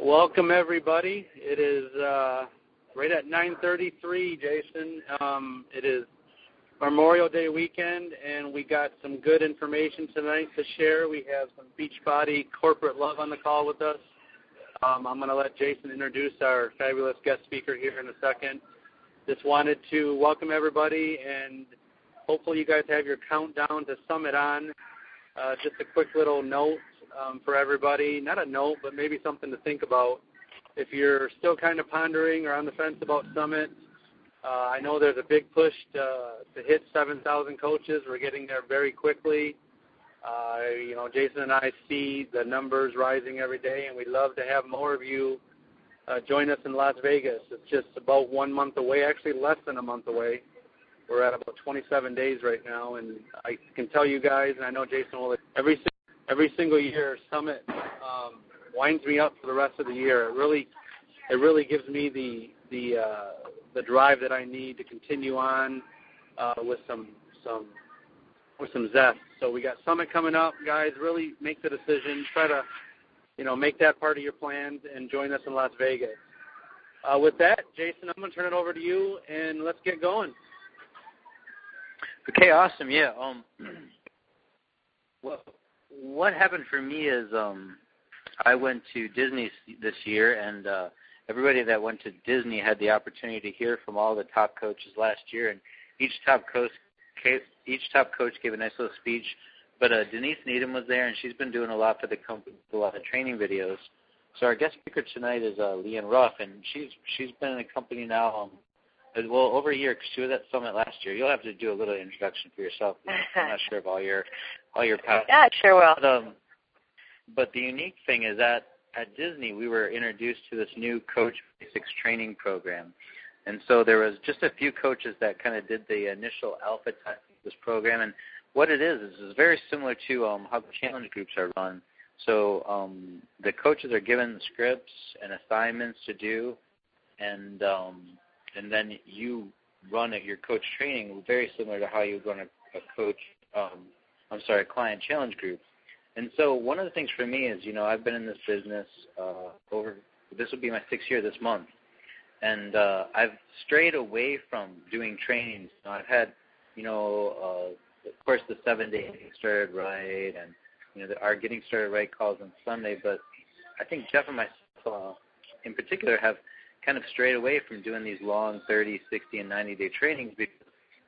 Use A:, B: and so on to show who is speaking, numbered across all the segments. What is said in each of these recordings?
A: Welcome everybody. It is uh, right at 9:33, Jason. Um, it is Memorial Day weekend, and we got some good information tonight to share. We have some Beachbody corporate love on the call with us. Um, I'm going to let Jason introduce our fabulous guest speaker here in a second. Just wanted to welcome everybody, and hopefully you guys have your countdown to Summit on. Uh, just a quick little note um, for everybody. Not a note, but maybe something to think about. If you're still kind of pondering or on the fence about Summit, uh, I know there's a big push to, to hit 7,000 coaches. We're getting there very quickly. Uh, you know, Jason and I see the numbers rising every day, and we'd love to have more of you uh, join us in Las Vegas. It's just about one month away, actually less than a month away. We're at about 27 days right now, and I can tell you guys, and I know Jason will. Every every single year, Summit um, winds me up for the rest of the year. It really, it really gives me the the uh, the drive that I need to continue on uh, with some some with some zest. So we got Summit coming up, guys. Really make the decision. Try to, you know, make that part of your plans and join us in Las Vegas. Uh, with that, Jason, I'm going to turn it over to you, and let's get going.
B: Okay, awesome. Yeah. Um, well, what happened for me is um, I went to Disney this year, and uh, everybody that went to Disney had the opportunity to hear from all the top coaches last year, and each top coach each top coach gave a nice little speech. But uh, Denise Needham was there, and she's been doing a lot for the company, a lot of training videos. So our guest speaker tonight is uh, LeeAnne Ruff, and she's she's been in the company now um, well over a year because she was at Summit last year. You'll have to do a little introduction for yourself. I'm not sure of all your all your past.
C: Yeah, sure will.
B: But, um, but the unique thing is that at Disney we were introduced to this new Coach Basics training program, and so there was just a few coaches that kind of did the initial alpha testing of this program. And what it is is it's very similar to um, how the challenge groups are run. So um, the coaches are given scripts and assignments to do, and um, and then you run at your coach training very similar to how you run a, a coach. Um, I'm sorry, client challenge group. And so one of the things for me is, you know, I've been in this business uh, over. This will be my sixth year this month, and uh, I've strayed away from doing trainings. You know, I've had, you know, uh, of course, the seven day getting started right, and you know, the, our getting started right calls on Sunday. But I think Jeff and myself, uh, in particular, have kind of strayed away from doing these long 30, 60, and 90 day trainings because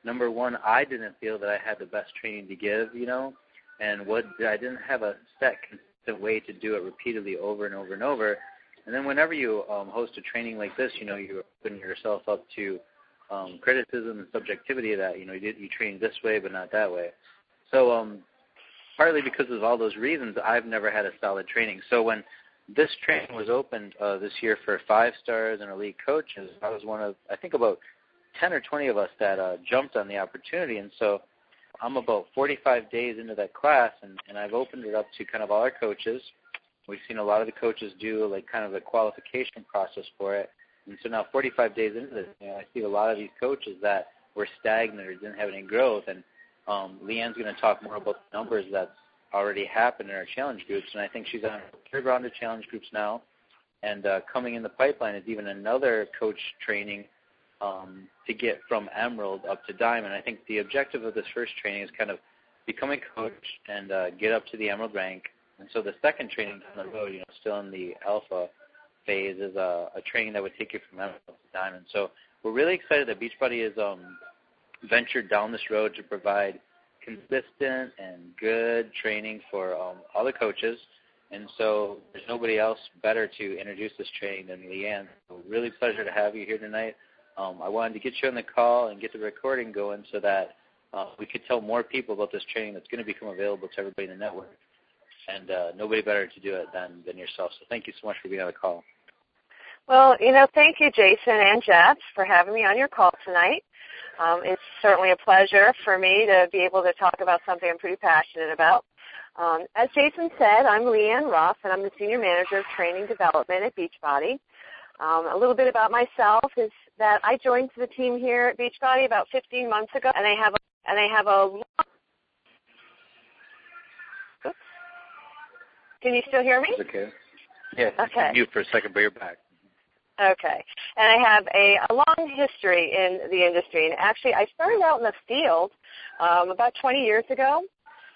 B: number one, I didn't feel that I had the best training to give, you know, and what I didn't have a set consistent way to do it repeatedly over and over and over. And then whenever you um, host a training like this, you know, you open yourself up to um, criticism and subjectivity that, you know, you, you train this way but not that way. So um, partly because of all those reasons, I've never had a solid training. So when this training was opened uh, this year for five stars and elite coaches, I was one of, I think about 10 or 20 of us that uh, jumped on the opportunity. And so I'm about 45 days into that class, and, and I've opened it up to kind of all our coaches – We've seen a lot of the coaches do like kind of a qualification process for it. And so now 45 days into this, you know, I see a lot of these coaches that were stagnant or didn't have any growth. And um, LeeAnne's going to talk more about the numbers that's already happened in our challenge groups. And I think she's on her third round of challenge groups now. And uh, coming in the pipeline is even another coach training um, to get from Emerald up to Diamond. I think the objective of this first training is kind of become a coach and uh, get up to the Emerald rank and so the second training down the road, you know, still in the alpha phase, is a, a training that would take you from emerald to diamond. So we're really excited that Beachbody has um, ventured down this road to provide consistent and good training for um, all the coaches. And so there's nobody else better to introduce this training than LeeAnne. So really pleasure to have you here tonight. Um, I wanted to get you on the call and get the recording going so that uh, we could tell more people about this training that's going to become available to everybody in the network and uh, nobody better to do it than than yourself. So thank you so much for being on the call.
C: Well, you know, thank you, Jason and Jeff, for having me on your call tonight. Um, it's certainly a pleasure for me to be able to talk about something I'm pretty passionate about. Um, as Jason said, I'm LeeAnne Ruff, and I'm the Senior Manager of Training Development at Beachbody. Um, a little bit about myself is that I joined the team here at Beachbody about 15 months ago, and I have a, and I have a Oops. can you still hear me?
B: Okay. Yeah.
C: Okay.
B: Mute for a second, but you're back.
C: Okay. And I have a, a long history in the industry. And actually, I started out in the field um, about 20 years ago.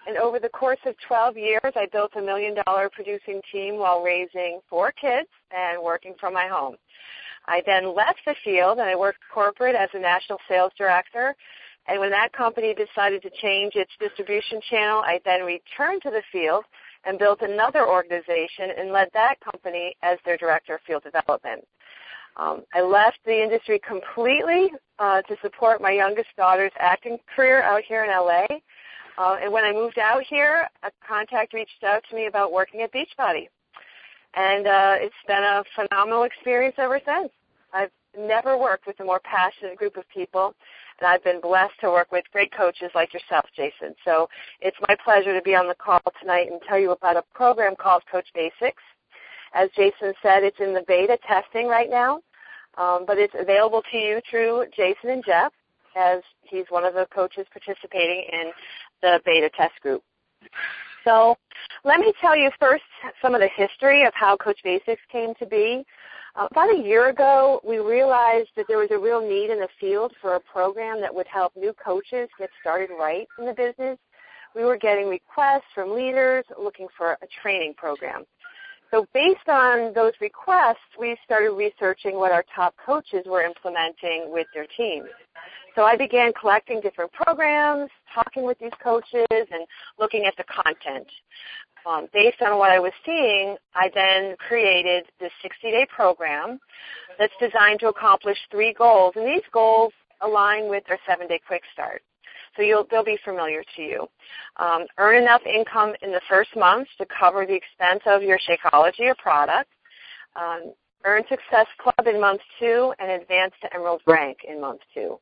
C: And over the course of 12 years, I built a million dollar producing team while raising four kids and working from my home. I then left the field and I worked corporate as a national sales director. And when that company decided to change its distribution channel, I then returned to the field and built another organization and led that company as their director of field development. Um, I left the industry completely uh, to support my youngest daughter's acting career out here in LA. Uh, and when I moved out here, a contact reached out to me about working at Beachbody. And uh, it's been a phenomenal experience ever since. I've never worked with a more passionate group of people, and I've been blessed to work with great coaches like yourself, Jason. So it's my pleasure to be on the call tonight and tell you about a program called Coach Basics. As Jason said, it's in the beta testing right now, um, but it's available to you through Jason and Jeff, as he's one of the coaches participating in the beta test group. So let me tell you first some of the history of how Coach Basics came to be. Uh, about a year ago, we realized that there was a real need in the field for a program that would help new coaches get started right in the business. We were getting requests from leaders looking for a training program. So based on those requests, we started researching what our top coaches were implementing with their teams. So I began collecting different programs, talking with these coaches, and looking at the content. Um, based on what I was seeing, I then created this 60-day program that's designed to accomplish three goals, and these goals align with our seven-day quick start. So you'll, they'll be familiar to you. Um, earn enough income in the first month to cover the expense of your Shakeology or product. Um, earn Success Club in month two and advance to Emerald rank in month two.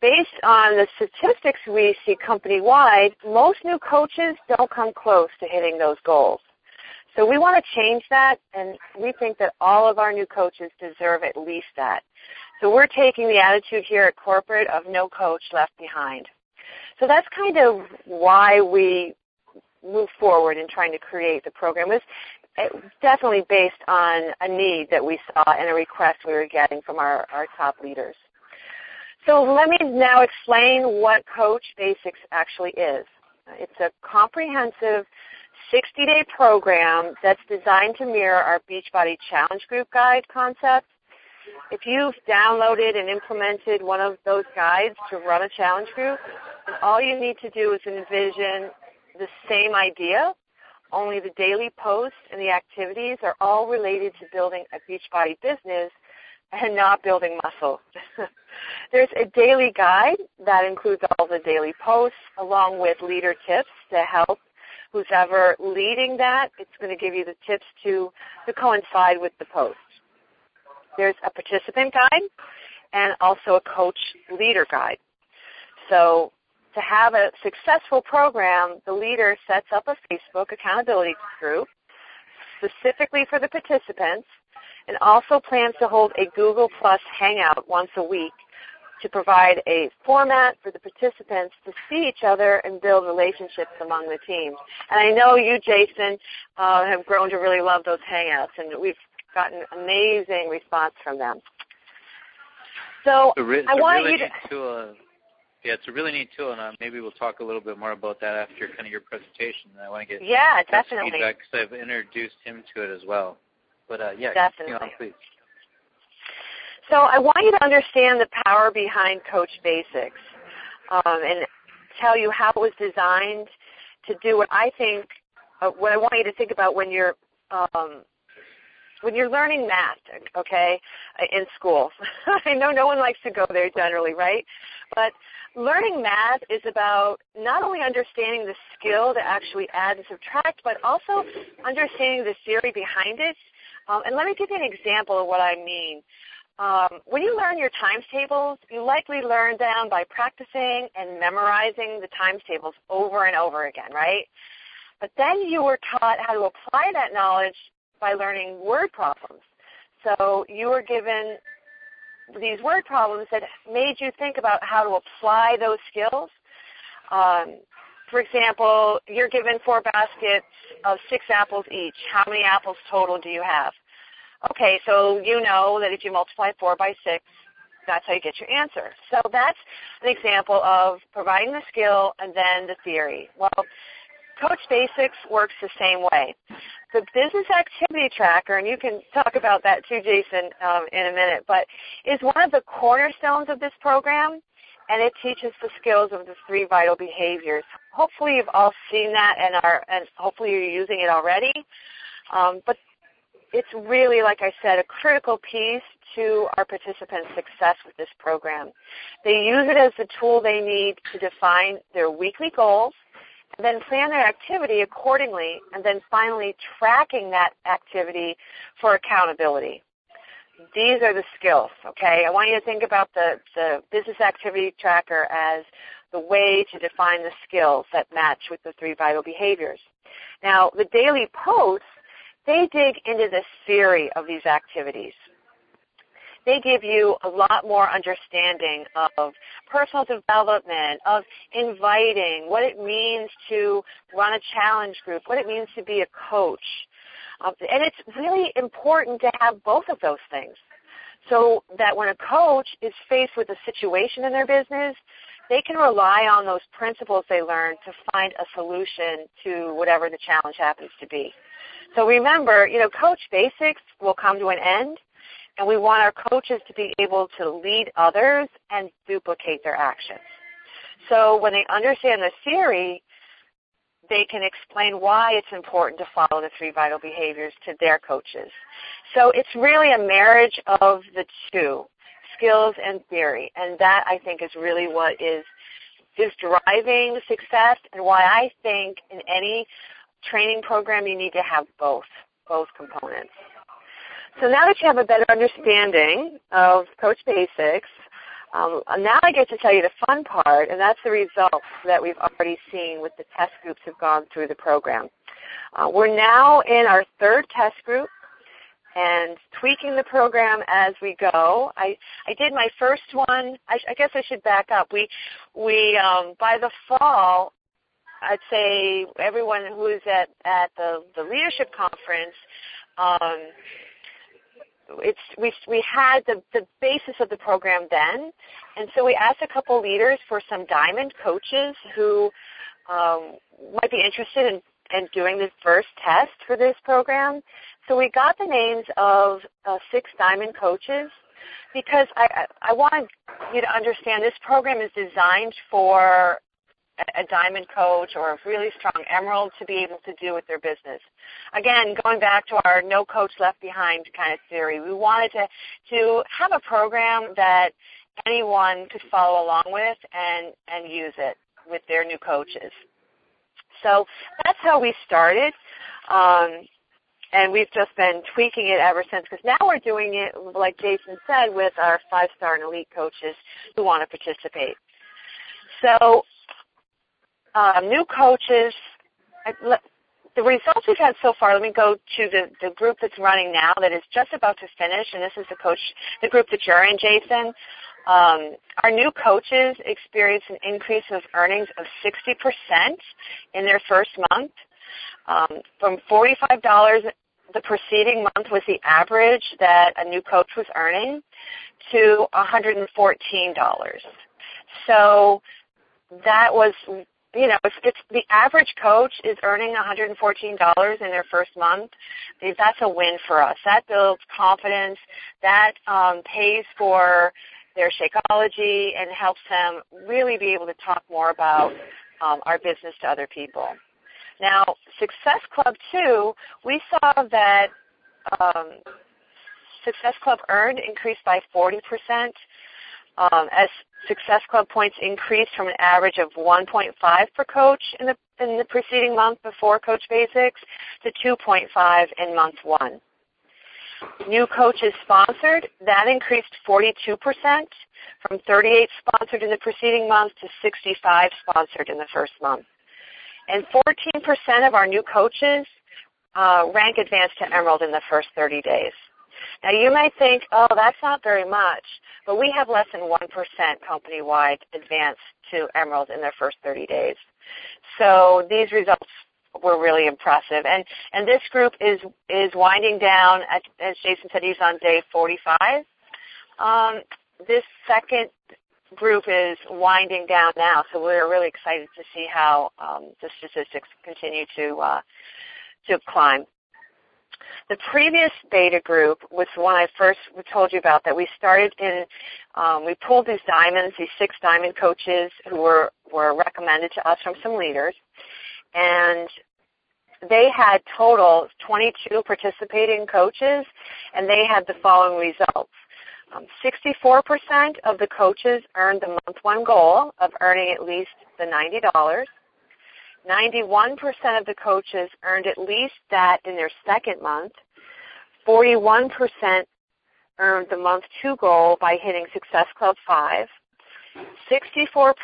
C: Based on the statistics we see company-wide, most new coaches don't come close to hitting those goals. So we want to change that, and we think that all of our new coaches deserve at least that. So we're taking the attitude here at corporate of no coach left behind. So that's kind of why we move forward in trying to create the program. It was definitely based on a need that we saw and a request we were getting from our, our top leaders. So let me now explain what Coach Basics actually is. It's a comprehensive 60-day program that's designed to mirror our Beachbody Challenge Group Guide concept. If you've downloaded and implemented one of those guides to run a challenge group, all you need to do is envision the same idea, only the daily posts and the activities are all related to building a Beachbody business and not building muscle. There's a daily guide that includes all the daily posts along with leader tips to help who's ever leading that. It's going to give you the tips to, to coincide with the post. There's a participant guide and also a coach leader guide. So to have a successful program, the leader sets up a Facebook accountability group specifically for the participants and also plans to hold a Google Plus Hangout once a week to provide a format for the participants to see each other and build relationships among the teams. And I know you, Jason, uh, have grown to really love those Hangouts, and we've gotten amazing response from them. So
B: re-
C: I want you to.
B: Uh, yeah, it's a really neat tool, and uh, maybe we'll talk a little bit more about that after kind of your presentation. I want to get
C: yeah, definitely.
B: feedback because I've introduced him to it as well. But uh, yeah,
C: Definitely.
B: on, please.
C: So I want you to understand the power behind Coach Basics um, and tell you how it was designed to do what I think, uh, what I want you to think about when you're um, when you're learning math, okay, in school. I know no one likes to go there generally, right? But learning math is about not only understanding the skill to actually add and subtract, but also understanding the theory behind it. Um, and let me give you an example of what I mean. Um, when you learn your times tables, you likely learn them by practicing and memorizing the times tables over and over again, right? But then you were taught how to apply that knowledge by learning word problems. So you were given these word problems that made you think about how to apply those skills. Um, for example, you're given four baskets of six apples each. How many apples total do you have? Okay, so you know that if you multiply 4 by 6, that's how you get your answer. So that's an example of providing the skill and then the theory. Well, Coach Basics works the same way. The business activity tracker, and you can talk about that too, Jason, um, in a minute, but is one of the cornerstones of this program, and it teaches the skills of the three vital behaviors. Hopefully, you've all seen that, and are, and hopefully you're using it already. Um, but it's really, like I said, a critical piece to our participants' success with this program. They use it as the tool they need to define their weekly goals, and then plan their activity accordingly, and then finally tracking that activity for accountability. These are the skills, okay? I want you to think about the, the business activity tracker as the way to define the skills that match with the three vital behaviors. Now, the daily posts they dig into the theory of these activities. They give you a lot more understanding of personal development, of inviting, what it means to run a challenge group, what it means to be a coach. Um, and it's really important to have both of those things so that when a coach is faced with a situation in their business, they can rely on those principles they learned to find a solution to whatever the challenge happens to be. So remember, you know, Coach Basics will come to an end, and we want our coaches to be able to lead others and duplicate their actions. So when they understand the theory, they can explain why it's important to follow the three vital behaviors to their coaches. So it's really a marriage of the two, skills and theory. And that I think is really what is is driving success and why I think in any training program, you need to have both, both components. So now that you have a better understanding of Coach Basics, um, now I get to tell you the fun part, and that's the results that we've already seen with the test groups who've gone through the program. Uh, we're now in our third test group and tweaking the program as we go. I, I did my first one. I, I guess I should back up. We we um, by the fall I'd say everyone who's at at the the leadership conference. Um, it's we we had the the basis of the program then, and so we asked a couple leaders for some diamond coaches who um, might be interested in in doing the first test for this program. So we got the names of uh, six diamond coaches because I I, I want you to understand this program is designed for a diamond coach or a really strong emerald to be able to do with their business. Again, going back to our no coach left behind kind of theory, we wanted to, to have a program that anyone could follow along with and, and use it with their new coaches. So that's how we started. Um, and we've just been tweaking it ever since because now we're doing it, like Jason said, with our five-star and elite coaches who want to participate. So um, new coaches. I, the results we've had so far, let me go to the, the group that's running now that is just about to finish, and this is the coach, the group that you're in, Jason. Um, our new coaches experienced an increase of earnings of 60% in their first month. Um, from $45 the preceding month was the average that a new coach was earning to $114. So that was you know, if, the average coach is earning $114 in their first month, that's a win for us. That builds confidence. That um, pays for their Shakeology and helps them really be able to talk more about um, our business to other people. Now, Success Club 2, we saw that um, Success Club earned increased by 40% um, as Success Club points increased from an average of 1.5 per coach in the, in the preceding month before Coach Basics to 2.5 in month one. New coaches sponsored, that increased 42% from 38 sponsored in the preceding month to 65 sponsored in the first month. And 14% of our new coaches uh, rank advanced to Emerald in the first 30 days. Now you may think, oh, that's not very much, but we have less than 1% company-wide advance to Emerald in their first 30 days. So these results were really impressive. And and this group is is winding down. As Jason said, he's on day 45. Um, this second group is winding down now, so we're really excited to see how um, the statistics continue to uh, to climb. The previous beta group was the one I first told you about that we started in, um, we pulled these diamonds, these six diamond coaches who were, were recommended to us from some leaders. And they had total 22 participating coaches and they had the following results. Um, 64% of the coaches earned the month one goal of earning at least the $90. 91% of the coaches earned at least that in their second month. 41% earned the month two goal by hitting Success Club 5. 64%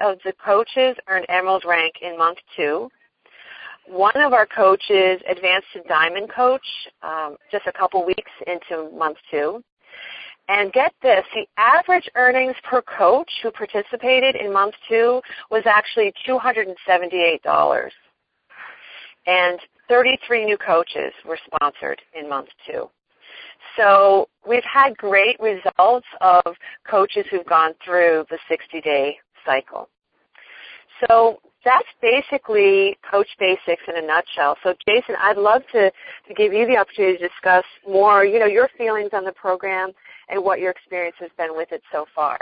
C: of the coaches earned Emerald rank in month two. One of our coaches advanced to Diamond Coach um, just a couple weeks into month two. And get this, the average earnings per coach who participated in month two was actually $278. And 33 new coaches were sponsored in month two. So we've had great results of coaches who've gone through the 60-day cycle. So that's basically Coach Basics in a nutshell. So Jason, I'd love to, to give you the opportunity to discuss more, you know, your feelings on the program and what your experience has been with it so far.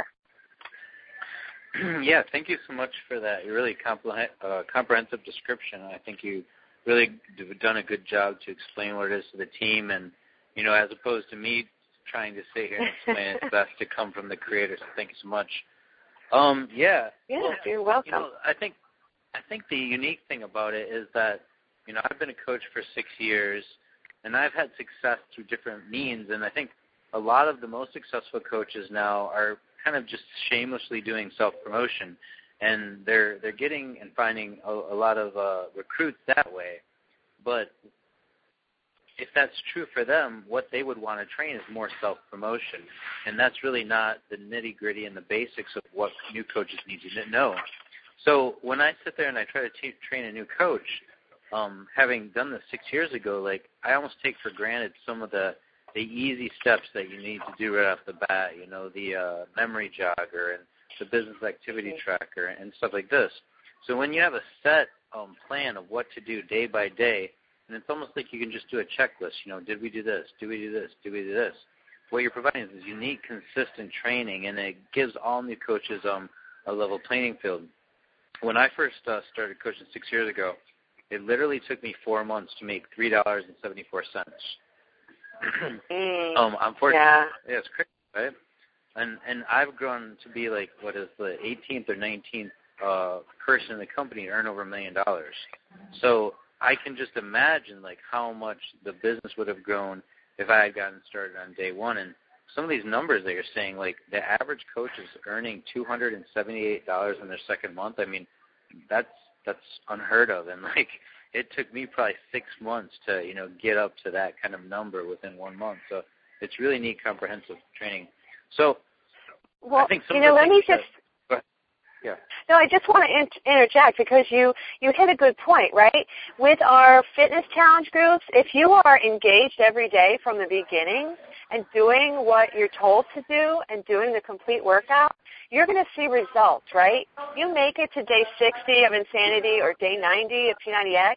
B: yeah, thank you so much for that. You really uh, comprehensive description. I think you really done a good job to explain what it is to the team, and you know, as opposed to me trying to sit here and explain it, it's best to come from the creator. So thank you so much. Um, yeah.
C: Yeah, well, you're welcome.
B: You know, I think I think the unique thing about it is that you know I've been a coach for six years, and I've had success through different means, and I think a lot of the most successful coaches now are kind of just shamelessly doing self promotion, and they're they're getting and finding a, a lot of uh, recruits that way. But if that's true for them, what they would want to train is more self promotion, and that's really not the nitty gritty and the basics of what new coaches need to know. So when I sit there and I try to t- train a new coach, um, having done this six years ago, like I almost take for granted some of the the easy steps that you need to do right off the bat. You know, the uh, memory jogger and the business activity tracker and stuff like this. So when you have a set um, plan of what to do day by day, and it's almost like you can just do a checklist. You know, did we do this? Did we do this? Did we do this? What you're providing is unique, consistent training, and it gives all new coaches um, a level playing field. When I first uh, started coaching six years ago, it literally took me four months to make three dollars and seventy four cents
C: mm,
B: um, unfortunately,
C: yeah.
B: yeah, it's crazy, right? And and I've grown to be like what is the 18th or 19th uh, person in the company to earn over a million dollars. So I can just imagine like how much the business would have grown if I had gotten started on day one. And some of these numbers that you're saying, like the average coach is earning two hundred and seventy-eight dollars in their second month. I mean, that's that's unheard of. And like it took me probably six months to you know get up to that kind of number within one month. So it's really neat, comprehensive training. So
C: well,
B: I think some
C: you know, let me just.
B: Yeah.
C: No, I just want to in- interject because you you hit a good point, right? With our fitness challenge groups, if you are engaged every day from the beginning and doing what you're told to do and doing the complete workout, you're going to see results, right? You make it to day 60 of Insanity or day 90 of P90X,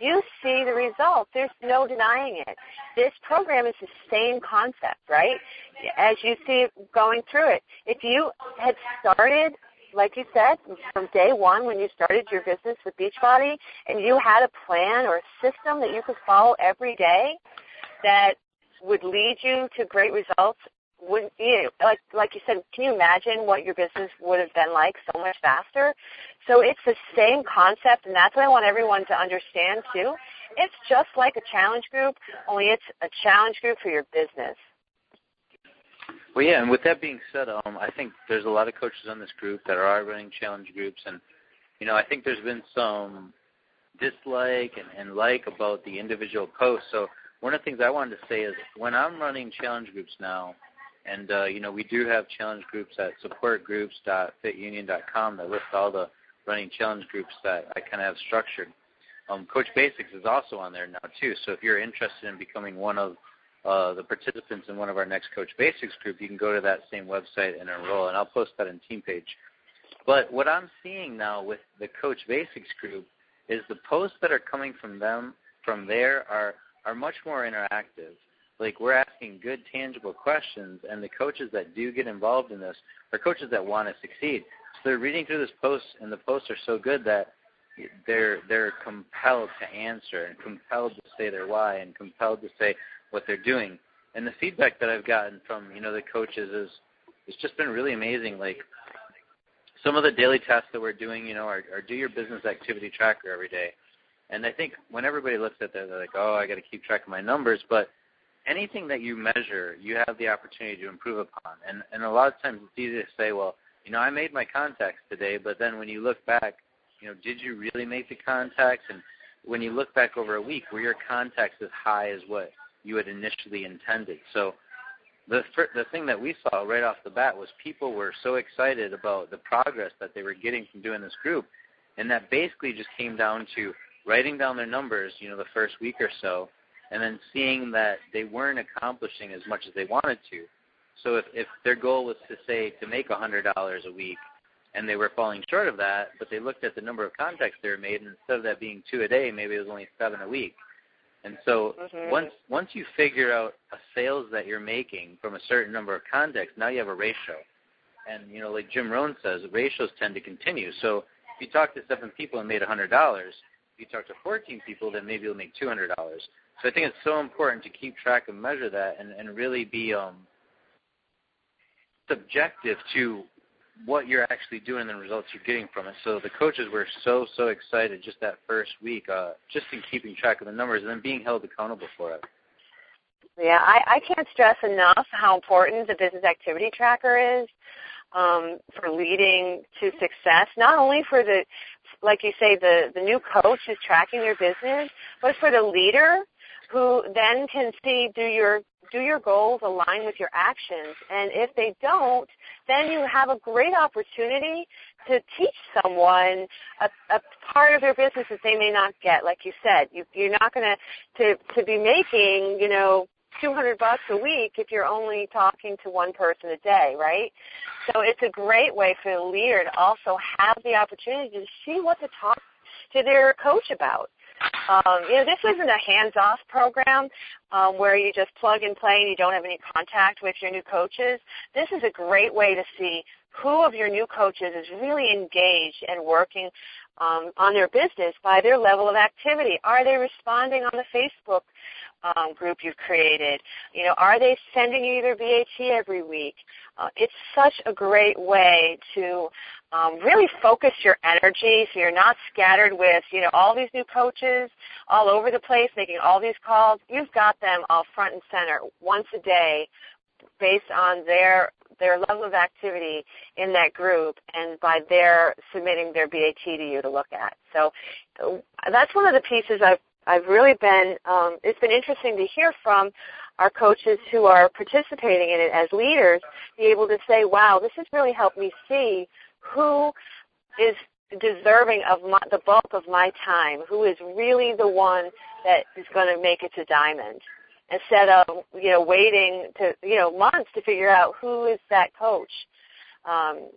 C: you see the results. There's no denying it. This program is the same concept, right? As you see going through it. If you had started, like you said, from day one when you started your business with Beachbody, and you had a plan or a system that you could follow every day that would lead you to great results wouldn't you? Like like you said can you imagine what your business would have been like so much faster? So it's the same concept and that's what i want everyone to understand too. It's just like a challenge group only it's a challenge group for your business
B: well yeah and with that being said um i think there's a lot of coaches on this group that are running challenge groups and you know i think there's been some dislike and, and like about the individual posts so one of the things I wanted to say is when I'm running challenge groups now, and uh, you know, we do have challenge groups at supportgroups.fitunion.com that list all the running challenge groups that I kind of have structured. Um, Coach Basics is also on there now too. So if you're interested in becoming one of uh, the participants in one of our next Coach Basics group, you can go to that same website and enroll. And I'll post that in team page. But what I'm seeing now with the Coach Basics group is the posts that are coming from them from there are are much more interactive. Like we're asking good, tangible questions, and the coaches that do get involved in this are coaches that want to succeed. So they're reading through this post, and the posts are so good that they're they're compelled to answer and compelled to say their why and compelled to say what they're doing. And the feedback that I've gotten from you know the coaches is it's just been really amazing. Like some of the daily tests that we're doing, you know, are, are do your business activity tracker every day. And I think when everybody looks at that, they're like, oh, I got to keep track of my numbers. But anything that you measure, you have the opportunity to improve upon. And and a lot of times it's easy to say, well, you know, I made my contacts today, but then when you look back, you know, did you really make the contacts? And when you look back over a week, were your contacts as high as what you had initially intended? So the the thing that we saw right off the bat was people were so excited about the progress that they were getting from doing this group, and that basically just came down to writing down their numbers, you know, the first week or so, and then seeing that they weren't accomplishing as much as they wanted to. So if if their goal was to say to make a hundred dollars a week, and they were falling short of that, but they looked at the number of contacts they were made, and instead of that being two a day, maybe it was only seven a week. And so
C: mm-hmm.
B: once once you figure out a sales that you're making from a certain number of contacts, now you have a ratio. And you know, like Jim Rohn says, ratios tend to continue. So if you talk to seven people and made a hundred dollars, if you talk to 14 people, then maybe you'll make two hundred dollars. So I think it's so important to keep track and measure that, and and really be um subjective to what you're actually doing and the results you're getting from it. So the coaches were so so excited just that first week, uh, just in keeping track of the numbers and then being held accountable for it.
C: Yeah, I, I can't stress enough how important the business activity tracker is um, for leading to success. Not only for the, like you say, the the new coach is tracking their business, but for the leader who then can see do your do your goals align with your actions? And if they don't, then you have a great opportunity to teach someone a, a part of their business that they may not get. Like you said, you, you're not going to to be making you know 200 bucks a week if you're only talking to one person a day, right? So it's a great way for the leader to also have the opportunity to see what to talk to their coach about. Um, you know, this isn't a hands-off program um, where you just plug and play and you don't have any contact with your new coaches. This is a great way to see who of your new coaches is really engaged and working um, on their business by their level of activity. Are they responding on the Facebook um, group you've created? You know, are they sending you their BAT every week? Uh, it's such a great way to um, really focus your energy so you're not scattered with you know all these new coaches all over the place making all these calls. You've got them all front and center once a day based on their their level of activity in that group and by their submitting their BAT to you to look at. So uh, that's one of the pieces I've I've really been um, it's been interesting to hear from our coaches who are participating in it as leaders be able to say, wow, this has really helped me see who is deserving of my, the bulk of my time, who is really the one that is going to make it to diamond instead of you know waiting to you know months to figure out who is that coach um,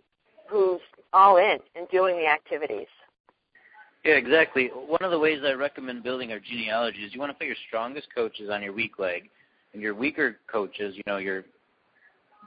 C: who's all in and doing the activities.
B: Yeah, exactly. One of the ways I recommend building our genealogy is you want to put your strongest coaches on your weak leg, and your weaker coaches, you know, your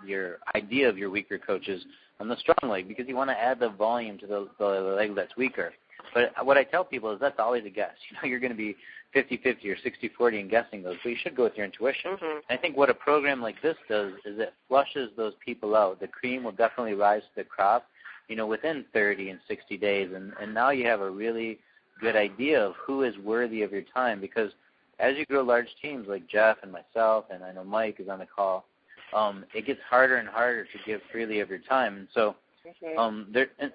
B: your idea of your weaker coaches on the strong leg because you want to add the volume to the, the leg that's weaker. But what I tell people is that's always a guess. You know, you're going to be 50-50 or 60-40 in guessing those, but you should go with your intuition.
C: Mm-hmm.
B: I think what a program like this does is it flushes those people out. The cream will definitely rise to the crop, you know, within 30 and 60 days, and and now you have a really good idea of who is worthy of your time because as you grow large teams like Jeff and myself, and I know Mike is on the call, um, it gets harder and harder to give freely of your time. And so
C: mm-hmm.
B: um, there, and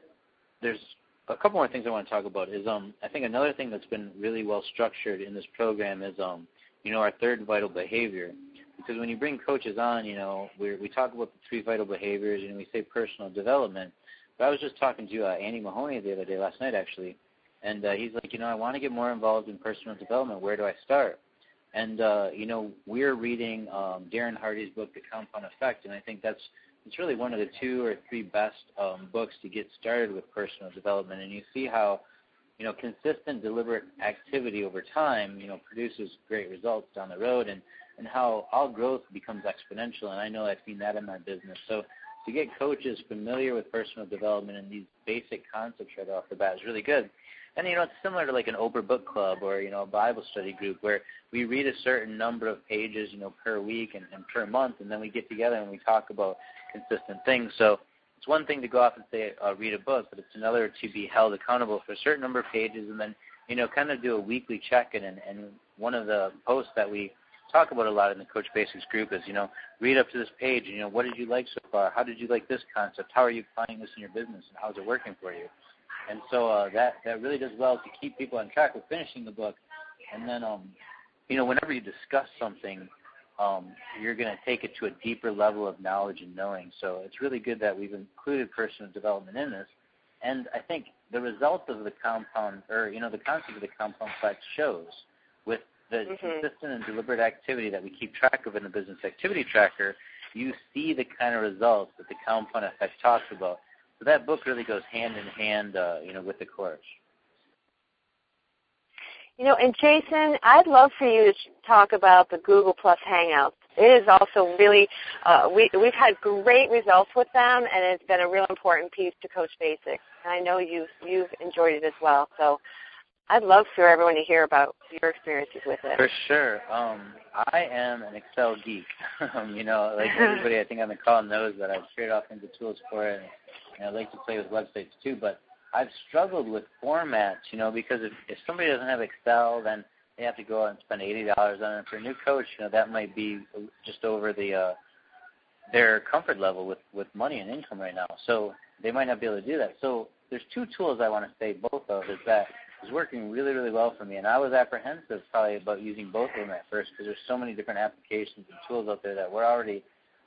B: there's a couple more things I want to talk about. Is um, I think another thing that's been really well structured in this program is um, you know, our third vital behavior. Because when you bring coaches on, you know, we we talk about the three vital behaviors and we say personal development, But I was just talking to uh, Andy Mahoney the other day, last night actually, and uh, he's like, you know, I want to get more involved in personal development. Where do I start? And uh, you know, we're reading um, Darren Hardy's book, The Compound Effect, and I think that's it's really one of the two or three best um, books to get started with personal development. And you see how you know consistent, deliberate activity over time, you know, produces great results down the road, and and how all growth becomes exponential. And I know I've seen that in my business. So to get coaches familiar with personal development and these basic concepts right off the bat is really good. And you know, it's similar to like an Oprah book club or you know a Bible study group where we read a certain number of pages, you know, per week and, and per month, and then we get together and we talk about consistent things. So it's one thing to go off and say uh, read a book, but it's another to be held accountable for a certain number of pages, and then you know kind of do a weekly check-in. And, and one of the posts that we talk about a lot in the Coach Basics group is you know read up to this page. And, you know what did you like so far? How did you like this concept? How are you applying this in your business, and how is it working for you? And so uh, that that really does well to keep people on track with finishing the book. And then, um, you know, whenever you discuss something, um, you're going to take it to a deeper level of knowledge and knowing. So it's really good that we've included personal development in this. And I think the result of the compound, or you know, the concept of the compound effect shows with the mm-hmm. consistent and deliberate activity that we keep track of in the business activity tracker, you see the kind of results that the compound effect talks about. So that book really goes hand in hand, uh, you know, with the course.
C: You know, and Jason, I'd love for you to talk about the Google Plus Hangouts. It is also really, uh, we, we've had great results with them, and it's been a real important piece to Coach Basics. And I know you've, you've enjoyed it as well. So I'd love for everyone to hear about your experiences with it.
B: For sure. Um, I am an Excel geek. um, you know, like everybody I think on the call knows that I've straight off into tools for it. And, and I like to play with websites too, but I've struggled with formats, you know, because if, if somebody doesn't have Excel, then they have to go out and spend eighty dollars on it. For a new coach, you know, that might be just over the uh, their comfort level with with money and income right now. So they might not be able to do that. So there's two tools I want to say both of is that is working really really well for me, and I was apprehensive probably about using both of them at first because there's so many different applications and tools out there that we're already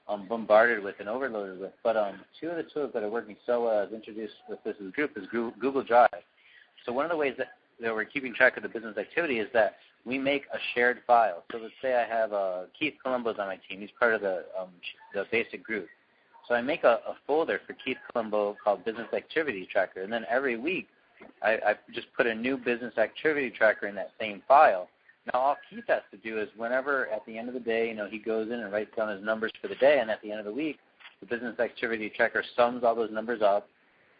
B: um, bombarded with and overloaded with. But um, two of the tools that are working so well as introduced with this group is Google Drive. So one of the ways that, that we're keeping track of the business activity is that we make a shared file. So let's say I have uh, Keith Colombo's on my team. He's part of the um, the basic group. So I make a, a folder for Keith Colombo called Business Activity Tracker, and then every week I, I just put a new business activity tracker in that same file. Now, all Keith has to do is whenever at the end of the day, you know, he goes in and writes down his numbers for the day, and at the end of the week, the business activity tracker sums all those numbers up,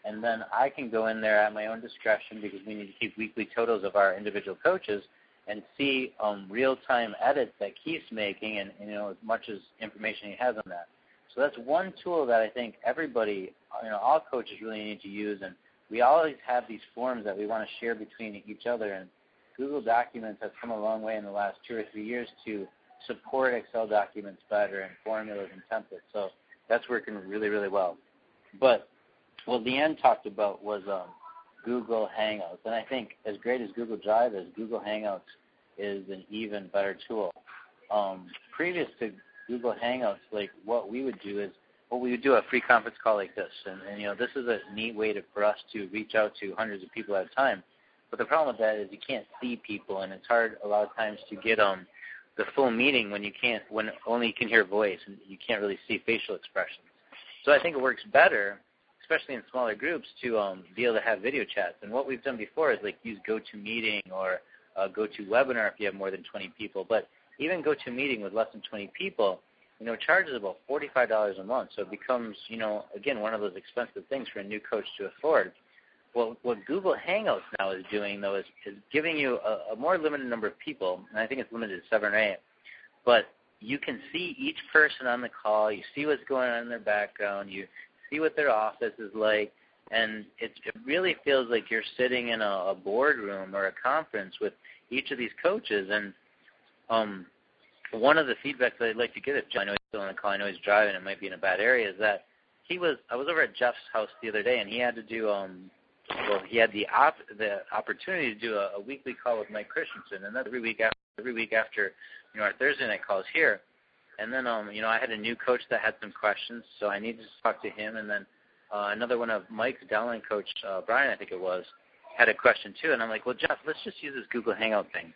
B: and then I can go in there at my own discretion because we need to keep weekly totals of our individual coaches and see um, real-time edits that Keith's making, and, and you know, as much as information he has on that. So that's one tool that I think everybody, you know, all coaches really need to use, and we always have these forms that we want to share between each other, and Google Documents has come a long way in the last two or three years to support Excel documents better and formulas and templates. So that's working really, really well. But what LeeAnne talked about was um, Google Hangouts. And I think as great as Google Drive is, Google Hangouts is an even better tool. Um, previous to Google Hangouts, like what we would do is, well, we would do a free conference call like this, and, and you know, this is a neat way to, for us to reach out to hundreds of people at a time. But the problem with that is you can't see people, and it's hard a lot of times to get um the full meeting when you can't when only you can hear voice and you can't really see facial expressions. So I think it works better, especially in smaller groups, to um, be able to have video chats. And what we've done before is like use GoToMeeting or uh, GoToWebinar if you have more than 20 people. But even GoToMeeting with less than 20 people, you know, charges about $45 a month. So it becomes, you know, again, one of those expensive things for a new coach to afford. Well, what Google Hangouts now is doing, though, is, is giving you a, a more limited number of people, and I think it's limited to seven or eight, but you can see each person on the call. You see what's going on in their background. You see what their office is like, and it, it really feels like you're sitting in a, a boardroom or a conference with each of these coaches. And um, one of the feedbacks that I'd like to get at John, I know he's still on the call. I know he's driving. It might be in a bad area. Is that he was? I was over at Jeff's house the other day, and he had to do um, well, he had the op- the opportunity to do a, a weekly call with Mike Christensen, and then every week after every week after you know our Thursday night calls here. And then um, you know I had a new coach that had some questions, so I needed to talk to him. And then uh, another one of Mike's downline coach, uh, Brian, I think it was, had a question too, and I'm like, well, Jeff, let's just use this Google Hangout thing.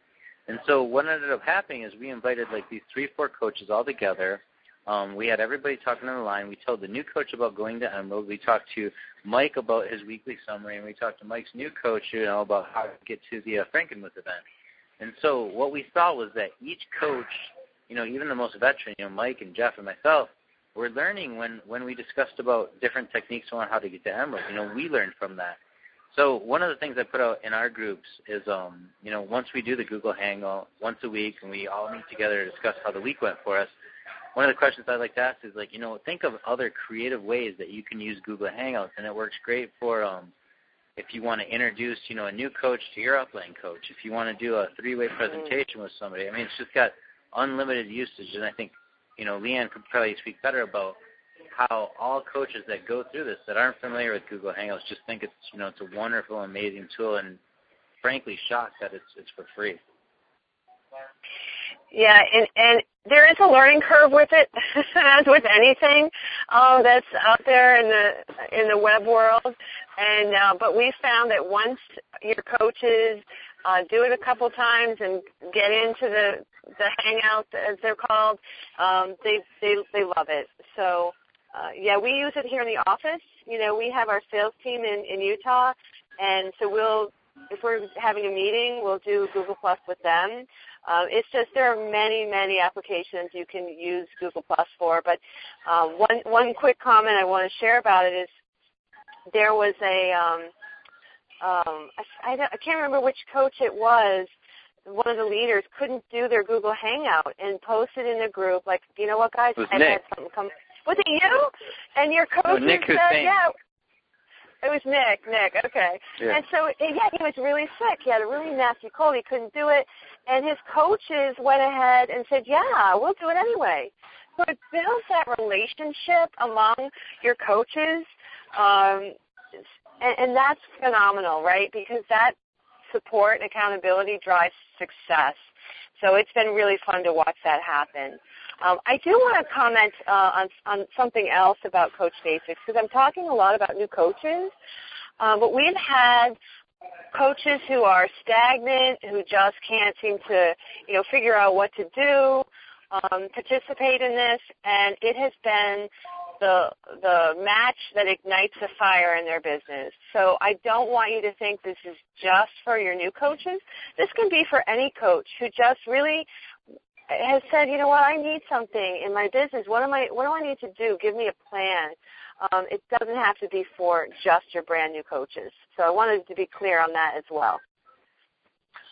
B: And so what ended up happening is we invited like these three, four coaches all together. Um, we had everybody talking on the line. We told the new coach about going to Emerald. We talked to Mike about his weekly summary, and we talked to Mike's new coach, you know, about how to get to the uh, Frankenmuth event. And so what we saw was that each coach, you know, even the most veteran, you know, Mike and Jeff and myself, were learning when when we discussed about different techniques on how to get to Emerald. You know, we learned from that. So one of the things I put out in our groups is, um, you know, once we do the Google Hangout once a week and we all meet together to discuss how the week went for us, one of the questions I'd like to ask is like, you know, think of other creative ways that you can use Google Hangouts, and it works great for um, if you want to introduce, you know, a new coach to your upline coach. If you want to do a three-way mm-hmm. presentation with somebody, I mean, it's just got unlimited usage, and I think, you know, LeeAnne could probably speak better about how all coaches that go through this that aren't familiar with Google Hangouts just think it's, you know, it's a wonderful, amazing tool, and frankly, shocked that it's it's for free.
C: Yeah, and and there is a learning curve with it, as with anything uh, that's out there in the in the web world. And uh, but we found that once your coaches uh, do it a couple times and get into the the hangout as they're called, um, they they they love it. So uh, yeah, we use it here in the office. You know, we have our sales team in in Utah, and so we'll if we're having a meeting, we'll do Google Plus with them. Um, it's just there are many, many applications you can use Google Plus for. But um, one one quick comment I want to share about it is there was a um, um, I, I, I can't remember which coach it was. One of the leaders couldn't do their Google Hangout and posted in the group like, you know what, guys,
B: I had
C: something come. Was it you? And your coach
B: no, Nick
C: said,
B: Hussein.
C: yeah. It was Nick. Nick. Okay.
B: Yeah.
C: And so yeah, he was really sick. He had a really nasty cold. He couldn't do it, and his coaches went ahead and said, "Yeah, we'll do it anyway." So it builds that relationship among your coaches, um, and, and that's phenomenal, right? Because that support and accountability drives success. So it's been really fun to watch that happen. Um, I do want to comment uh, on, on something else about Coach Basics because I'm talking a lot about new coaches, um, but we've had coaches who are stagnant, who just can't seem to, you know, figure out what to do, um, participate in this, and it has been the the match that ignites a fire in their business. So I don't want you to think this is just for your new coaches. This can be for any coach who just really has said, you know what, I need something in my business. What am I? What do I need to do? Give me a plan. Um, it doesn't have to be for just your brand new coaches. So I wanted to be clear on that as well.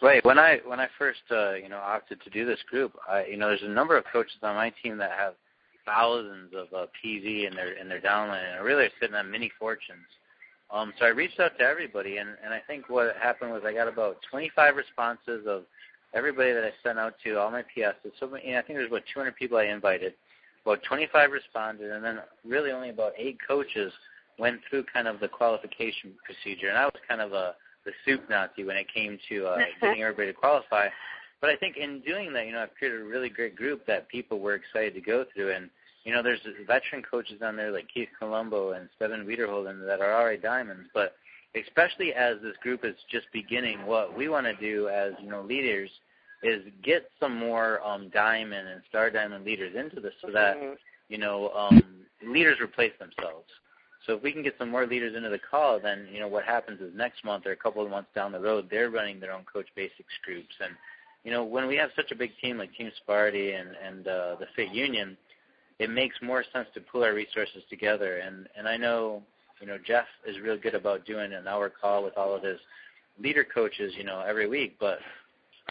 B: Right. When I when I first uh, you know opted to do this group, I, you know, there's a number of coaches on my team that have thousands of uh, PV in their in their downline, and really are sitting on many fortunes. Um, so I reached out to everybody, and and I think what happened was I got about 25 responses of everybody that I sent out to, all my PSs. So you know, I think there's about 200 people I invited. About 25 responded, and then really only about eight coaches went through kind of the qualification procedure. And I was kind of a the soup Nazi when it came to uh, getting everybody to qualify. But I think in doing that, you know, I've created a really great group that people were excited to go through. And you know, there's veteran coaches on there like Keith Colombo and Steven Wiederholden that are already diamonds, but especially as this group is just beginning, what we want to do as you know leaders is get some more um, diamond and star diamond leaders into this, so that
C: mm-hmm.
B: you know um, leaders replace themselves. So if we can get some more leaders into the call, then you know what happens is next month or a couple of months down the road, they're running their own Coach Basics groups. And you know when we have such a big team like Team Sparty and and uh, the Fit Union, it makes more sense to pull our resources together. And and I know you know, Jeff is real good about doing an hour call with all of his leader coaches, you know, every week. But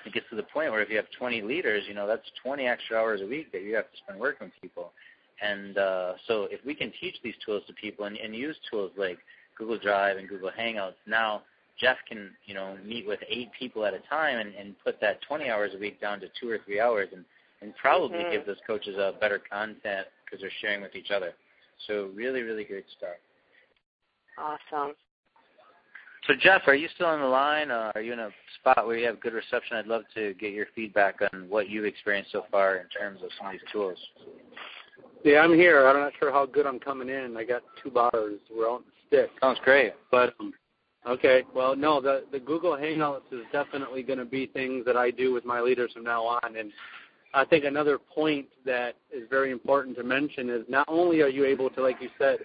B: it gets to the point where if you have 20 leaders, you know, that's 20 extra hours a week that you have to spend working with people. And uh, so if we can teach these tools to people and, and use tools like Google Drive and Google Hangouts, now Jeff can, you know, meet with eight people at a time and, and put that 20 hours a week down to two or three hours and, and probably
C: mm-hmm.
B: give those coaches a better content because they're sharing with each other. So really, really great stuff.
C: Awesome.
B: So Jeff, are you still on the line? Uh, are you in a spot where you have good reception? I'd love to get your feedback on what you've experienced so far in terms of some of these tools.
A: Yeah, I'm here. I'm not sure how good I'm coming in. I got two bars. We're out in the stick.
B: Sounds great.
A: But um, okay, well, no, the the Google Hangouts is definitely going to be things that I do with my leaders from now on. And I think another point that is very important to mention is not only are you able to, like you said,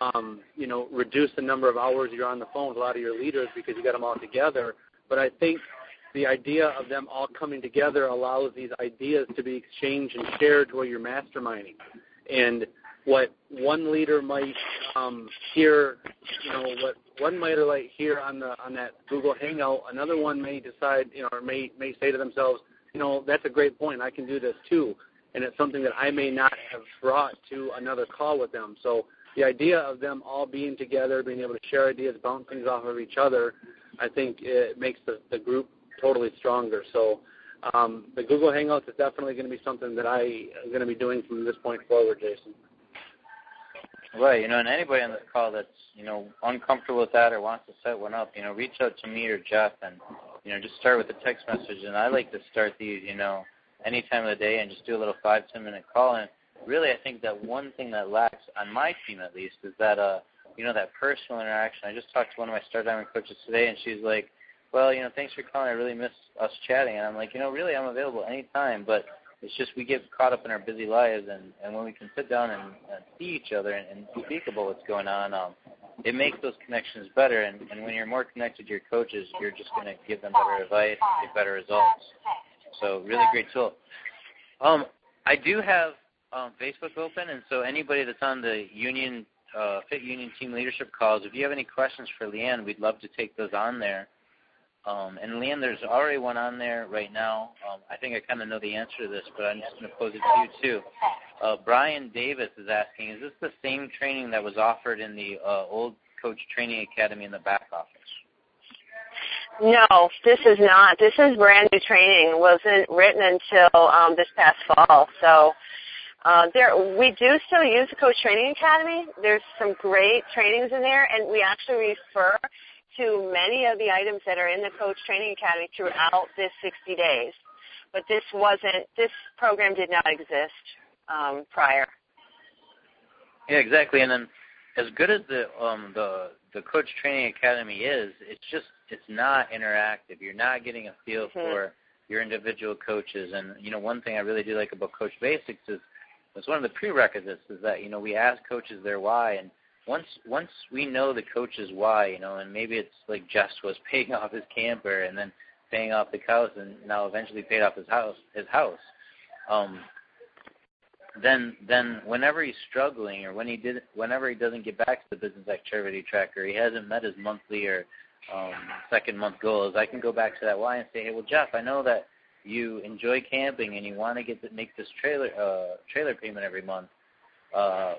A: um, you know, reduce the number of hours you're on the phone with a lot of your leaders because you got them all together, but I think the idea of them all coming together allows these ideas to be exchanged and shared to where you're masterminding. And what one leader might um, hear, you know, what one might like hear on the on that Google Hangout, another one may decide, you know, or may may say to themselves, you know, that's a great point. I can do this too, and it's something that I may not have brought to another call with them. So the idea of them all being together, being able to share ideas, bounce things off of each other, I think it makes the, the group totally stronger. So um, the Google Hangouts is definitely going to be something that I am going to be doing from this point forward, Jason.
B: Right, you know, and anybody on this call that's you know uncomfortable with that or wants to set one up, you know, reach out to me or Jeff, and you know, just start with a text message. And I like to start these, you know, any time of the day and just do a little five ten minute call. And really, I think that one thing that lacks on my team at least is that uh, you know, that personal interaction. I just talked to one of my Star Diamond coaches today, and she's like, well, you know, thanks for calling. I really miss us chatting. And I'm like, you know, really, I'm available anytime, but it's just we get caught up in our busy lives, and and when we can sit down and, and see each other and, and speak about what's going on, um, it makes those connections better. And and when you're more connected to your coaches, you're just going to give them better advice, get better results. So really great tool. Um, I do have um, Facebook open, and so anybody that's on the Union uh, Fit Union Team Leadership calls, if you have any questions for LeeAnne, we'd love to take those on there. Um, and LeeAnne, there's already one on there right now. Um, I think I kind of know the answer to this, but I'm just going to pose it to you too. Uh, Brian Davis is asking, is this the same training that was offered in the uh, old Coach Training Academy in the back office?
C: No, this is not. This is brand new training. It wasn't written until um, this past fall. So uh, there, we do still use the Coach Training Academy. There's some great trainings in there, and we actually refer to many of the items that are in the Coach Training Academy throughout this 60 days. But this wasn't, this program did not exist um, prior.
B: Yeah, exactly. And then, as good as the um, the the Coach Training Academy is, it's just it's not interactive. You're not getting a feel mm-hmm. for your individual coaches. And you know, one thing I really do like about Coach Basics is it's one of the prerequisites is that you know we ask coaches their why and once once we know the coach's why, you know, and maybe it's like Jess was paying off his camper and then paying off the house and now eventually paid off his house his house. Um then then whenever he's struggling or when he did whenever he doesn't get back to the business activity tracker, he hasn't met his monthly or um second month goals, I can go back to that why and say, Hey well Jeff, I know that you enjoy camping and you want to get to make this trailer uh trailer payment every month uh,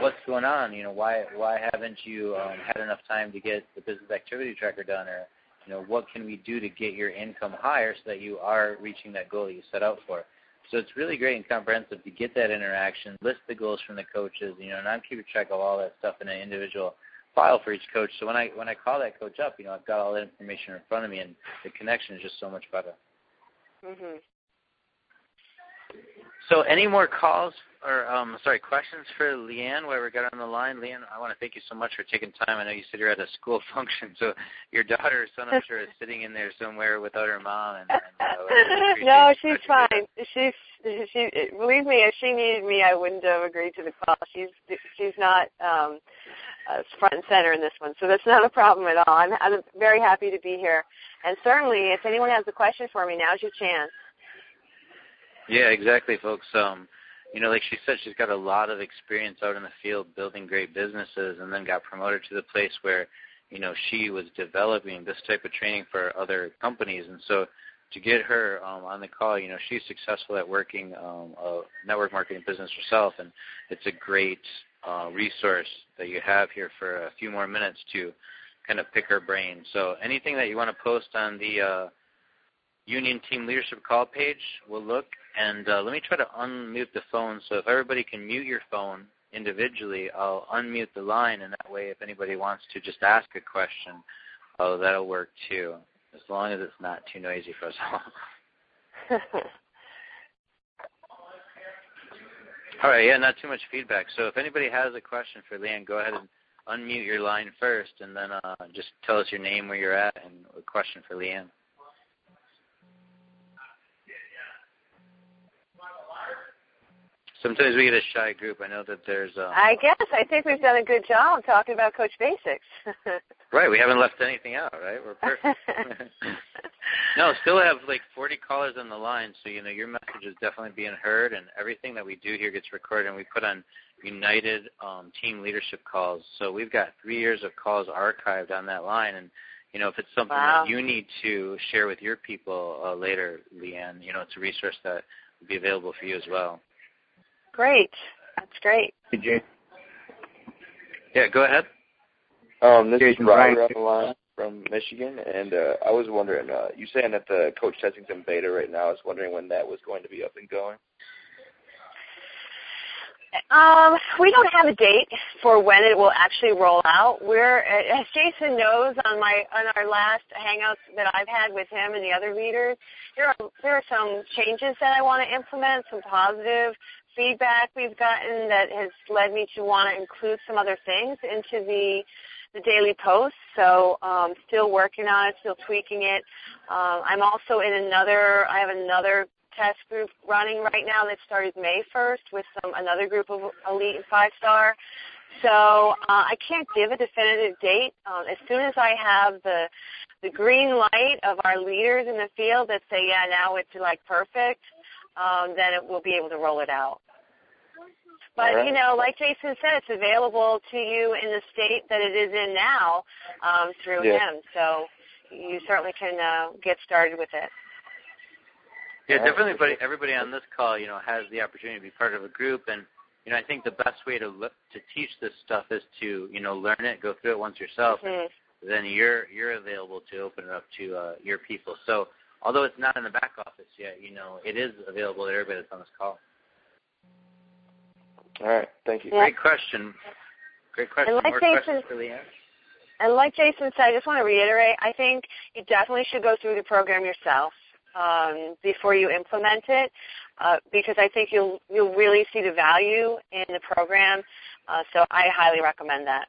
B: what's going on? You know, why why haven't you um, had enough time to get the business activity tracker done, or you know, what can we do to get your income higher so that you are reaching that goal that you set out for? So it's really great and comprehensive to get that interaction, list the goals from the coaches, you know, and I'm keeping track of all that stuff in an individual file for each coach. So when I when I call that coach up, you know, I've got all that information in front of me, and the connection is just so much better.
C: Mhm.
B: So any more calls or um, sorry, questions for LeeAnne while we got on the line. LeeAnne, I want to thank you so much for taking time. I know you said you're at a school function, so your daughter or son, I'm sure, is sitting in there somewhere without her mom. And, and uh,
C: no, she's fine. She's she. Believe me, if she needed me, I wouldn't have agreed to the call. She's she's not um, uh, front and center in this one, so that's not a problem at all. I'm, I'm very happy to be here, and certainly, if anyone has a question for me, now's your chance.
B: Yeah, exactly, folks. Um, you know, like she said, she's got a lot of experience out in the field building great businesses, and then got promoted to the place where, you know, she was developing this type of training for other companies, and so to get her um, on the call, you know, she's successful at working um, a network marketing business herself, and it's a great uh, resource that you have here for a few more minutes to kind of pick her brain. So anything that you want to post on the uh, Union Team Leadership Call page. We'll look, and uh, let me try to unmute the phone. So if everybody can mute your phone individually, I'll unmute the line, and that way if anybody wants to just ask a question, oh, that'll work too, as long as it's not too noisy for us all. All right, yeah, not too much feedback. So if anybody has a question for LeeAnne, go ahead and unmute your line first, and then uh, just tell us your name, where you're at, and a question for LeeAnne. Sometimes we get a shy group. I know that there's. Um,
C: I guess I think we've done a good job talking about Coach Basics.
B: right, we haven't left anything out. Right, we're perfect. no, still have like 40 callers on the line, so you know your message is definitely being heard, and everything that we do here gets recorded, and we put on United um, team leadership calls. So we've got three years of calls archived on that line, and you know if it's something
C: wow.
B: that you need to share with your people uh, later, LeeAnne, you know it's a resource that will be available for you as well.
C: Great. That's great.
D: Hey, Jason.
B: Yeah, go ahead.
D: Um, this
E: Jason
D: is
E: Ryan.
D: on the line from Michigan, and uh, I was wondering, uh, you saying that the coach testing's in beta right now. I was wondering when that was going to be up and going.
C: Um, we don't have a date for when it will actually roll out. We're, as Jason knows, on my on our last hangouts that I've had with him and the other leaders, there are there are some changes that I want to implement, some positive feedback we've gotten that has led me to want to include some other things into the the daily posts. So um, still working on it, still tweaking it. Um, I'm also in another. I have another test group running right now that started May 1st with some another group of elite and five star. So uh, I can't give a definitive date. Um, as soon as I have the the green light of our leaders in the field that say, yeah, now it's like perfect, um, then it, we'll be able to roll it out. But
D: right.
C: you know, like Jason said, it's available to you in the state that it is in now um, through
D: Yeah.
C: him. So you certainly can uh, get started with it.
B: Yeah, definitely. Everybody, everybody on this call, you know, has the opportunity to be part of a group, and you know, I think the best way to look, to teach this stuff is to you know learn it, go through it once yourself,
C: Mhm.
B: then you're you're available to open it up to uh, your people. So although it's not in the back office yet, you know, it is available to everybody that's on this call.
D: All right, thank you.
C: Yeah.
B: Great question. Great question.
C: like
B: More
C: Jason-
B: questions for LeeAnne?
C: And like Jason said, I just want to reiterate, I think you definitely should go through the program yourself um, before you implement it, uh, because I think you'll you'll really see the value in the program. Uh, so I highly recommend that.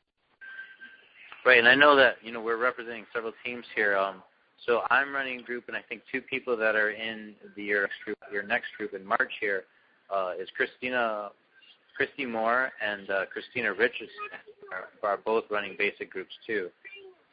B: Right, and I know that you know we're representing several teams here. Um, so I'm running a group, and I think two people that are in the your next group, your next group in March here uh, is Christina, Christy Moore, and uh, Christina Richardson are, are both running basic groups too.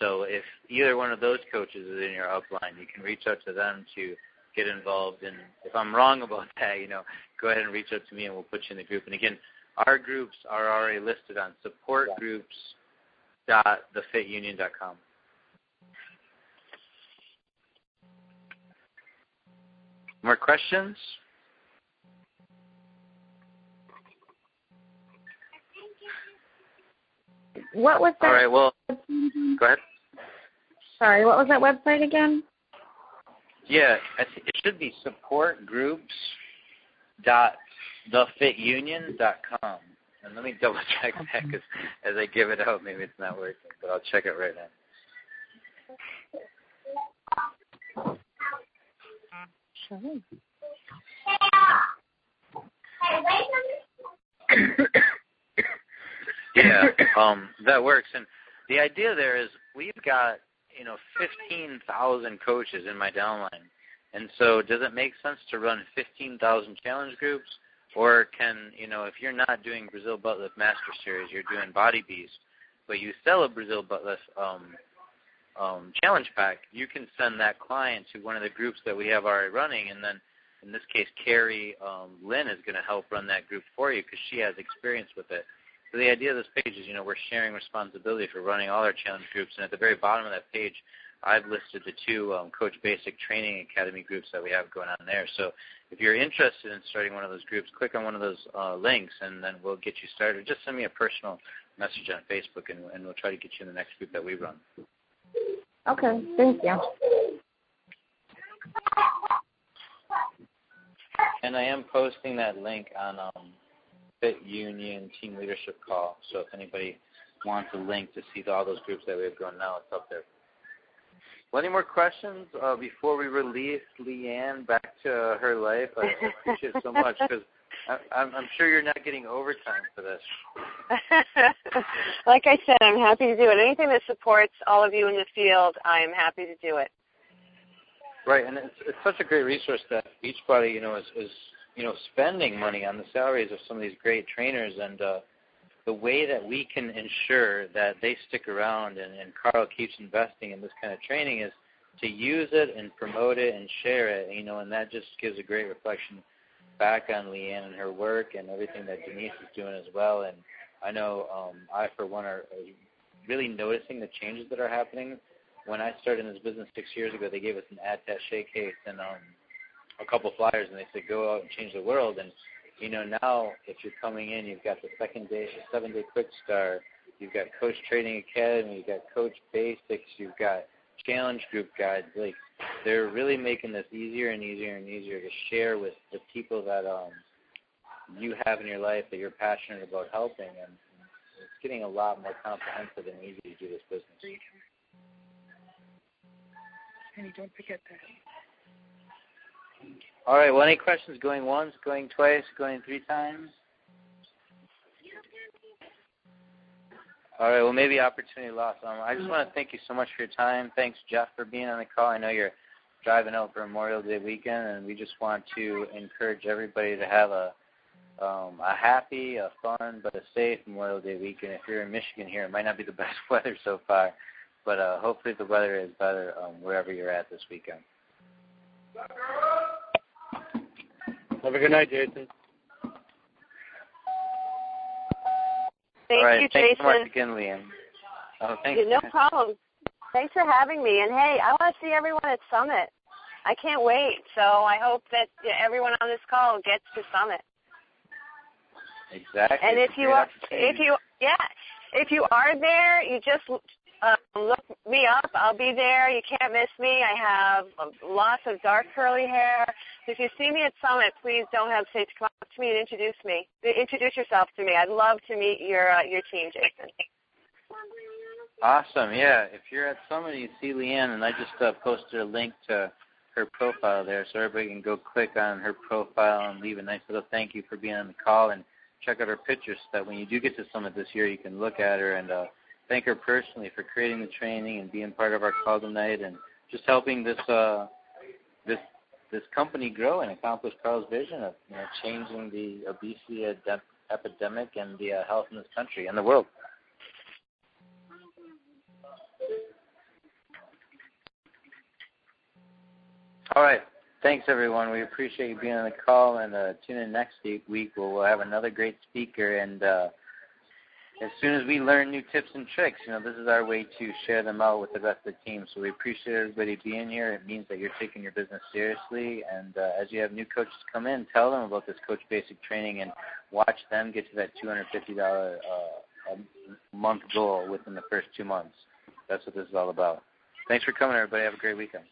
B: So if either one of those coaches is in your upline, you can reach out to them to get involved. And if I'm wrong about that, you know, go ahead and reach out to me, and we'll put you in the group. And again, our groups are already listed on supportgroups.thefitunion.com. More questions?
F: What was that?
B: All right. Well, go ahead.
F: Sorry, what was that website again?
B: Yeah, it should be supportgroups.thefitunion.com. And let me double check that because as I give it out, maybe it's not working, but I'll check it right now. Yeah, um, that works. And the idea there is we've got you know 15,000 coaches in my downline, and so does it make sense to run 15,000 challenge groups, or can you know if you're not doing Brazil Butt Master Series, you're doing Body Beast, but you sell a Brazil Butt um, um, challenge pack, you can send that client to one of the groups that we have already running, and then in this case, Carrie um, Lynn is going to help run that group for you because she has experience with it. So the idea of this page is, you know, we're sharing responsibility for running all our challenge groups, and at the very bottom of that page, I've listed the two um, Coach Basic Training Academy groups that we have going on there. So if you're interested in starting one of those groups, click on one of those uh, links, and then we'll get you started. Just send me a personal message on Facebook, and, and we'll try to get you in the next group that we run.
F: Okay, thank you.
B: And I am posting that link on um, Fit Union Team Leadership Call. So if anybody wants a link to see all those groups that we have going now, it's up there. Well, any more questions uh, before we release LeeAnne back to her life? I appreciate it so much because I'm, I'm sure you're not getting overtime for this.
C: like I said, I'm happy to do it. Anything that supports all of you in the field, I am happy to do it.
B: Right, and it's it's such a great resource that Beachbody, you know, is is you know spending money on the salaries of some of these great trainers, and uh, the way that we can ensure that they stick around and, and Carl keeps investing in this kind of training is to use it and promote it and share it, you know, and that just gives a great reflection back on LeeAnne and her work and everything that Denise is doing as well. And I know um, I, for one, are, really noticing the changes that are happening. When I started in this business six years ago, they gave us an attaché case and um, a couple flyers, and they said, "Go out and change the world." And you know, now if you're coming in, you've got the second day, seven day quick start, you've got Coach Training Academy, you've got Coach Basics, you've got challenge group guides. Like they're really making this easier and easier and easier to share with the people that um you have in your life that you're passionate about helping and it's getting a lot more comprehensive and easy to do this business.
E: Penny, don't forget that.
B: All right. Well, any questions going once, going twice, going three times? All right. Well, maybe opportunity lost. Um, I just want to thank you so much for your time. Thanks, Jeff, for being on the call. I know you're driving out for Memorial Day weekend, and we just want to encourage everybody to have a um, a happy, a fun, but a safe Memorial Day weekend. If you're in Michigan here, it might not be the best weather so far, but uh, hopefully the weather is better um, wherever you're at this weekend.
A: Have a good night, Jason.
C: Thank
B: right.
C: you,
B: Thanks
C: Jason.
B: so again, Liam. Oh, thanks.
C: No problem. Thanks for having me. And hey, I want to see everyone at Summit. I can't wait. So I hope that everyone on this call gets to Summit.
B: Exactly.
C: And if you are, if you, yeah, if you are there, you just uh, look me up. I'll be there. You can't miss me. I have lots of dark curly hair. If you see me at Summit, please don't hesitate to come up to me and introduce me. Introduce yourself to me. I'd love to meet your uh, your team, Jason.
B: Awesome. Yeah. If you're at Summit you see LeeAnne, and I just uh, posted a link to her profile there, so everybody can go click on her profile and leave a nice little thank you for being on the call and check out her pictures so that when you do get to Summit this year, you can look at her and uh, thank her personally for creating the training and being part of our call tonight and just helping this uh, this this company grow and accomplish Carl's vision of you know, changing the obesity epidemic and the uh, health in this country and the world. All right. Thanks, everyone. We appreciate you being on the call, and uh, tune in next week. We'll, we'll have another great speaker, and uh, as soon as we learn new tips and tricks, you know, this is our way to share them out with the rest of the team. So we appreciate everybody being here. It means that you're taking your business seriously, and uh, as you have new coaches come in, tell them about this Coach Basic training and watch them get to that $250 uh, a month goal within the first two months. That's what this is all about. Thanks for coming, everybody. Have a great weekend.